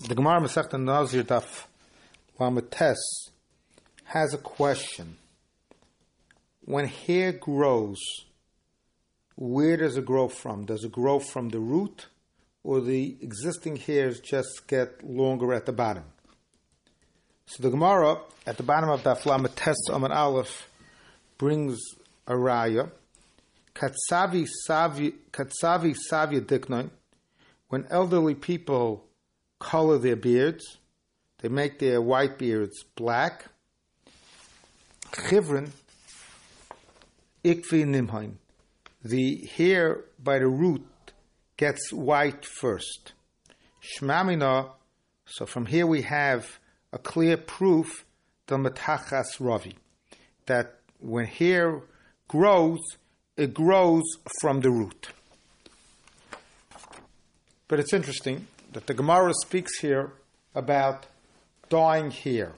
The Gemara Masechta Nazir Daf Lamates has a question. When hair grows, where does it grow from? Does it grow from the root, or the existing hairs just get longer at the bottom? So the Gemara at the bottom of Daf Lamates Amar Aleph brings a raya. Katsavi Savya Diknoin. When elderly people color their beards. They make their white beards black. Chivrin, ikvi nimhain. The hair by the root gets white first. Shmamina, so from here we have a clear proof, the matachas ravi, that when hair grows, it grows from the root. But it's interesting, that the Gemara speaks here about dying here.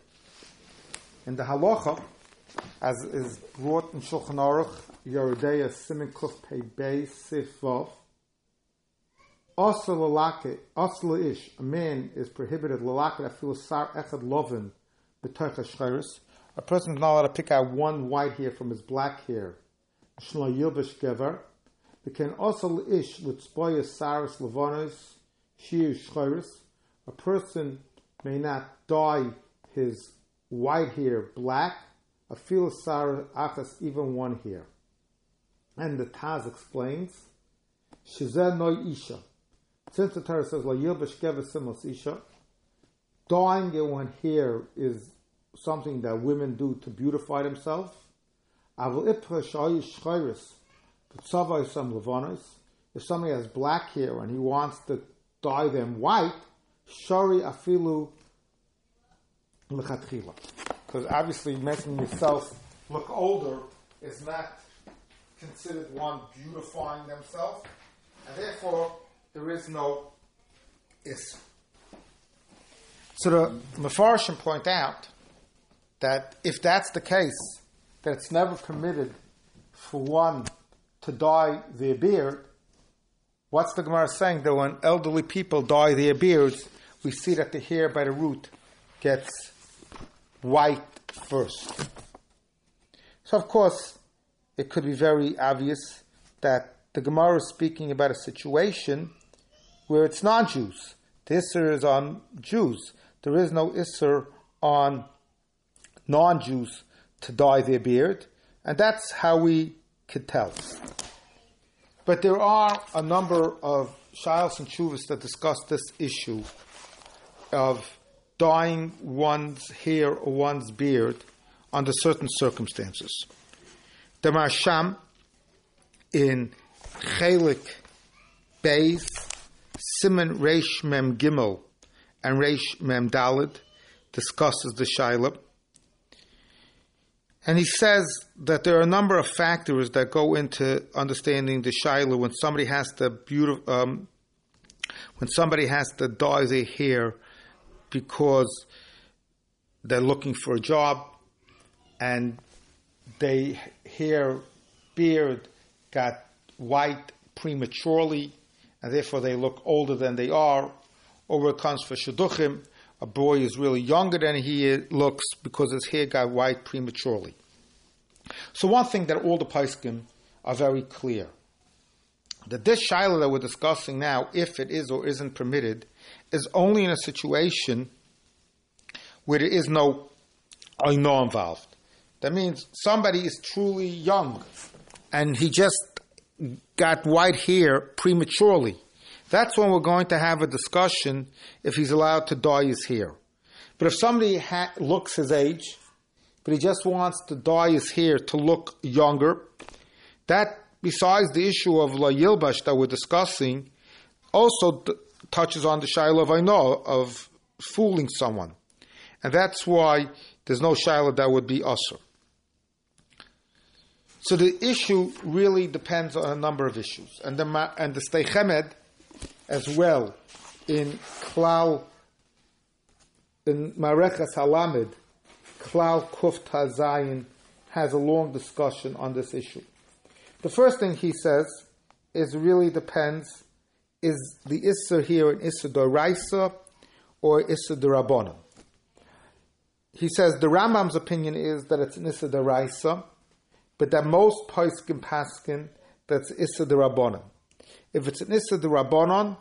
In the halacha, as is brought in Shulchan Aruch, Yeridea Simin Kuf Pei Bei Sif Vav, also ish, a man is prohibited lalake afil sar echad lovin b'toich hashcheres. A person is not allowed to pick out one white hair from his black hair. Shlo yilbish gever. Can also ish litzboya saris lavonos a person may not dye his white hair black, a filasar achas, even one hair. And the Taz explains, Shizeh noy isha. Since the Torah says, La yilbash simos isha, dyeing your one hair is something that women do to beautify themselves. Avol ipra shayish shchoris, but some levonis. If somebody has black hair and he wants to dye them white, shari afilu lechatchila. Because obviously making yourself look older is not considered one beautifying themselves, and therefore there is no is. So the Mefarshim point out that if that's the case, that it's never permitted for one to dye their beard, What's the Gemara saying? That when elderly people dye their beards, we see that the hair by the root gets white first. So, of course, it could be very obvious that the Gemara is speaking about a situation where it's non Jews. The Isser is on Jews. There is no Isser on non Jews to dye their beard, and that's how we could tell. But there are a number of shilas and chuvas that discuss this issue of dyeing one's hair or one's beard under certain circumstances. The Marsham in Chelik Beis, Simon Reish Mem Gimel, and Reish Mem Dalid discusses the Shaila. And he says that there are a number of factors that go into understanding the Shaila when somebody has to beautiful, um, when somebody has to dye their hair because they're looking for a job and their hair beard got white prematurely and therefore they look older than they are, or it comes for shidduchim, a boy is really younger than he looks because his hair got white prematurely. So one thing that all the Paiskim are very clear, that this Shaila that we're discussing now, if it is or isn't permitted, is only in a situation where there is no Aino involved. That means somebody is truly young and he just got white hair prematurely. That's when we're going to have a discussion if he's allowed to dye his hair. But if somebody ha- looks his age, but he just wants to dye his hair to look younger, that, besides the issue of La Yilbash that we're discussing, also touches on the Shaila of I know of fooling someone. And that's why there's no Shaila that would be usher. So the issue really depends on a number of issues. And the, and the Sdei Chemed, as well in Klal, in Mareches Halamed, Klal Kuf Tazayin has a long discussion on this issue. The first thing he says is really depends is the Isser here an Isser Doraisa or Issa Rabbanon. He says the Rambam's opinion is that it's an Issa Raisa, but that most Paiskim Paskin that's Issa Rabbanon. If it's an Issa the Rabbanon,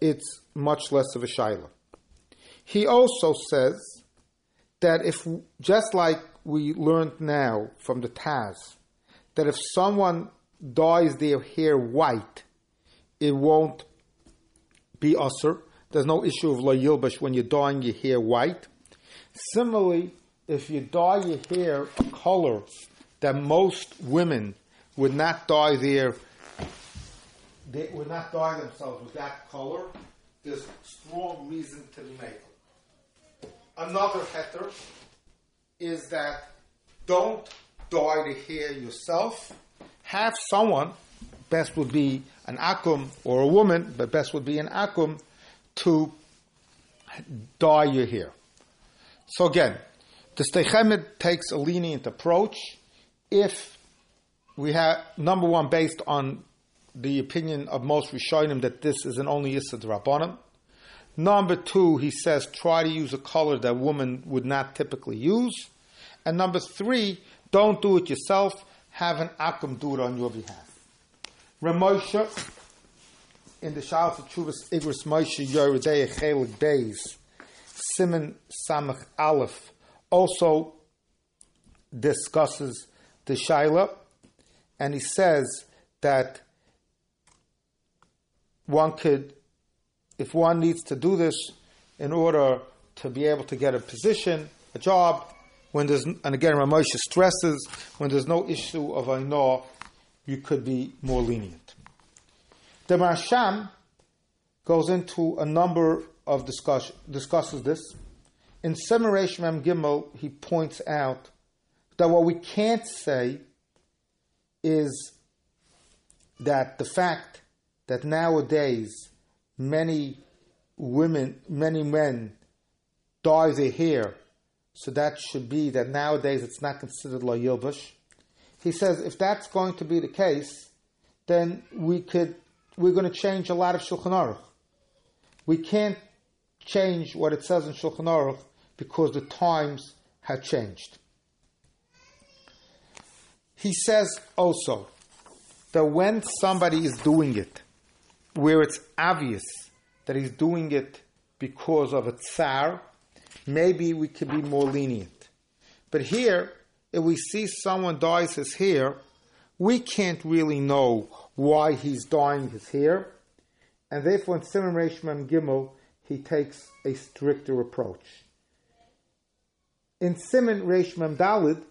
it's much less of a Shaila. He also says that if, just like we learned now from the Taz, that if someone dyes their hair white, it won't be usr. There's no issue of la yilbash when you're dyeing your hair white. Similarly, if you dye your hair a color that most women would not dye their they would not dye themselves with that color, there's strong reason to be made. Another heter is that don't dye the hair yourself. Have someone, best would be an akum or a woman, but best would be an akum, to dye your hair. So again, the Sdei Chemed takes a lenient approach if we have, number one, based on the opinion of most Rishonim that this is an only Yisad Rabbanim. Number two, he says try to use a color that women would not typically use. And number three, don't do it yourself. Have an akum do it on your behalf. Rav Moshe, in the Shalat of Chuvas Igris Moshe Yeridei Chelik Beis, Simon Samach Aleph, also discusses the Shaila, and he says that one could, if one needs to do this in order to be able to get a position, a job, when there's, and again, Rav Moshe stresses, when there's no issue of a Ainah, you could be more lenient. The Marsham goes into a number of discussion, discusses this. In Semeresh Mem Gimel, he points out that what we can't say is that the fact that nowadays many women, many men dye their hair, so that should be that nowadays it's not considered la yilbush. He says if that's going to be the case, then we could we're going to change a lot of Shulchan Aruch. We can't change what it says in Shulchan Aruch because the times have changed. He says also that when somebody is doing it, where it's obvious that he's doing it because of a tsar, maybe we could be more lenient. But here, if we see someone dyes his hair, we can't really know why he's dyeing his hair, and therefore in Simon Reish Gimel, he takes a stricter approach. In Simon Reish Dalid,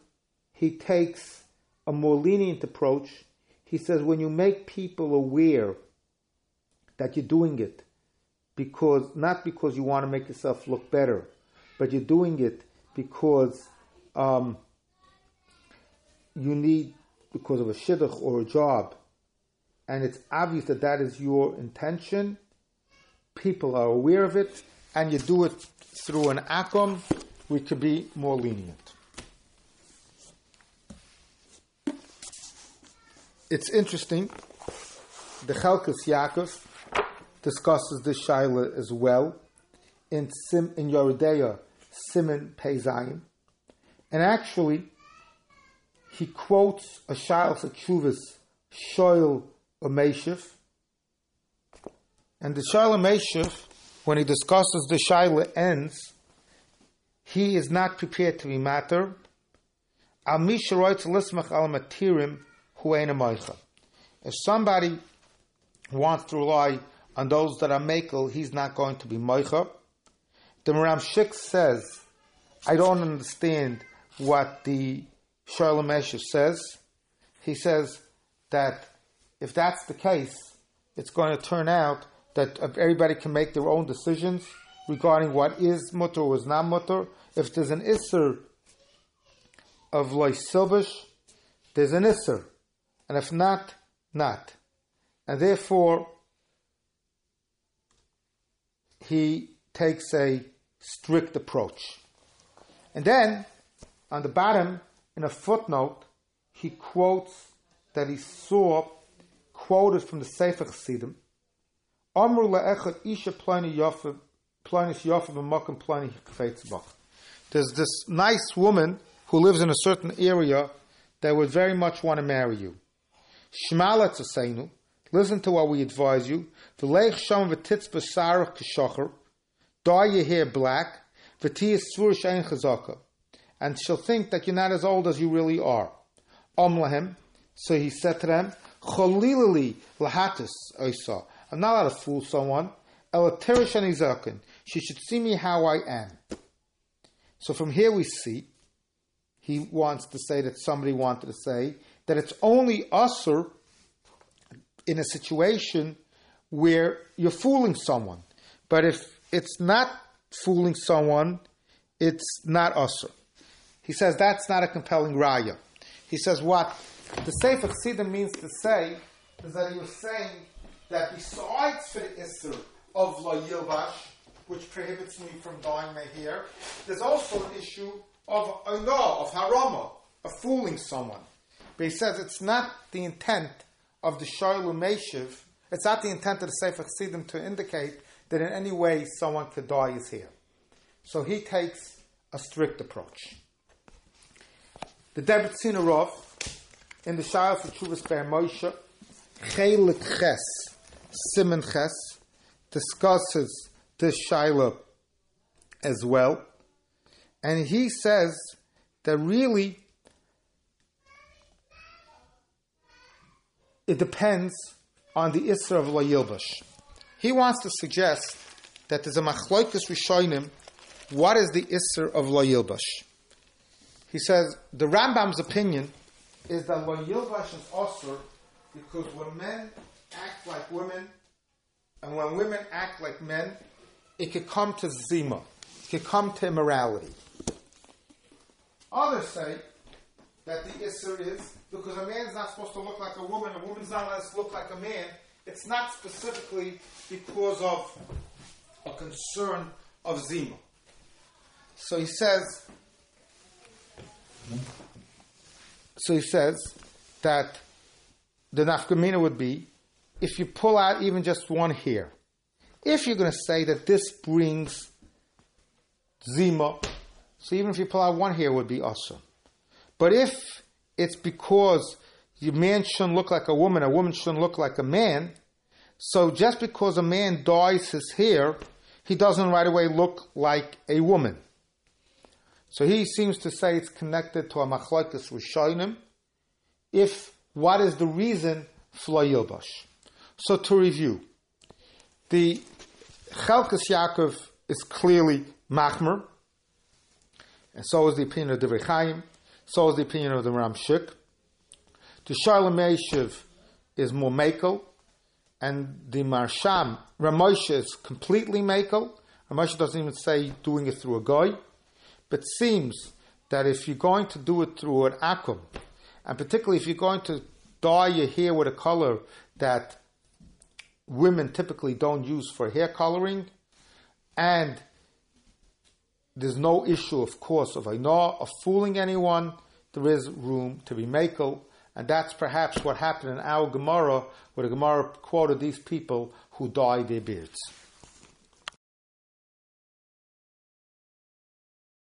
he takes a more lenient approach. He says when you make people aware that you're doing it because not because you want to make yourself look better, but you're doing it because um, you need because of a shidduch or a job, and it's obvious that that is your intention. People are aware of it, and you do it through an akum. We could be more lenient. It's interesting. The Chelkas Yaakov discusses this shaila as well in Sim in Yoredeya, Simon Peizayin. And actually, he quotes a shaila Chuvas Shoel U'Meshiv. And the Shoel U'Meshiv, when he discusses the shaila ends, he is not prepared to be matter. If somebody wants to rely on those that are makel, he's not going to be moicha. The Maram Shik says, I don't understand what the Shalom says. He says that if that's the case, it's going to turn out that everybody can make their own decisions regarding what is mutter or is not mutter. If there's an isser of lois silbish, there's an isser, and if not, not, and therefore he takes a strict approach. And then, on the bottom, in a footnote, he quotes that he saw, quoted from the Sefer Chassidim, Amru le'echad isha plani Pliny Yofav Makom Pliny There's this nice woman who lives in a certain area that would very much want to marry you. Shmala Tzaseinu, listen to what we advise you. V'leich sham v'titz b'sarach k'shocher, dye your hair black, v'tiyas tzvur shein chazaka, and she'll think that you're not as old as you really are. Om so he said to them, Cholilili lahatis oisa. I'm not allowed to fool someone. Elatirish and She should see me how I am. So from here we see, he wants to say that somebody wanted to say that it's only usher in a situation where you're fooling someone. But if it's not fooling someone, it's not usher. He says that's not a compelling raya. He says what the Sefer Chassidim means to say is that he was saying that besides for the Isser of La Yilbash, which prohibits me from dyeing my hair, there's also an issue of Oinah, of Harama, of fooling someone. But he says it's not the intent of the Shoel U'Meshiv, it's not the intent of the Sefer Chassidim to indicate that in any way someone could die is here. So he takes a strict approach. The Debretziner Rav, in the Shire for Chuvas Be'er Moshe, Chelik Ches, Simon Ches, discusses this Shaila as well. And he says that really it depends on the Isra of La Yilbash. He wants to suggest that there's a machloikus rishonim. What is the Isra of La Yilbash? He says the Rambam's opinion is that La Yilbash is Osir because when men act like women and when women act like men, it could come to zima, it could come to immorality. Others say that the Isser is because a man's not supposed to look like a woman, a woman's not supposed to look like a man. It's not specifically because of a concern of zima. So he says. So he says that the nafkamina would be if you pull out even just one hair. If you're going to say that this brings zima, so even if you pull out one hair, would be awesome. But if it's because a man shouldn't look like a woman, a woman shouldn't look like a man, so just because a man dyes his hair, he doesn't right away look like a woman. So he seems to say it's connected to a machlokes rishonim. If what is the reason for yilbash? So to review, the Chelkas Yaakov is clearly machmer, and so is the opinion of the Chaim, so is the opinion of the Ramshik. The Shoel U'Meshiv is more makel, and the Marsham Rav Moshe is completely makel. Rav Moshe doesn't even say doing it through a guy, but seems that if you're going to do it through an akum, and particularly if you're going to dye your hair with a color that women typically don't use for hair coloring, and there's no issue, of course, of know of fooling anyone. There is room to be makel, and that's perhaps what happened in our Gemara, where the Gemara quoted these people who dyed their beards.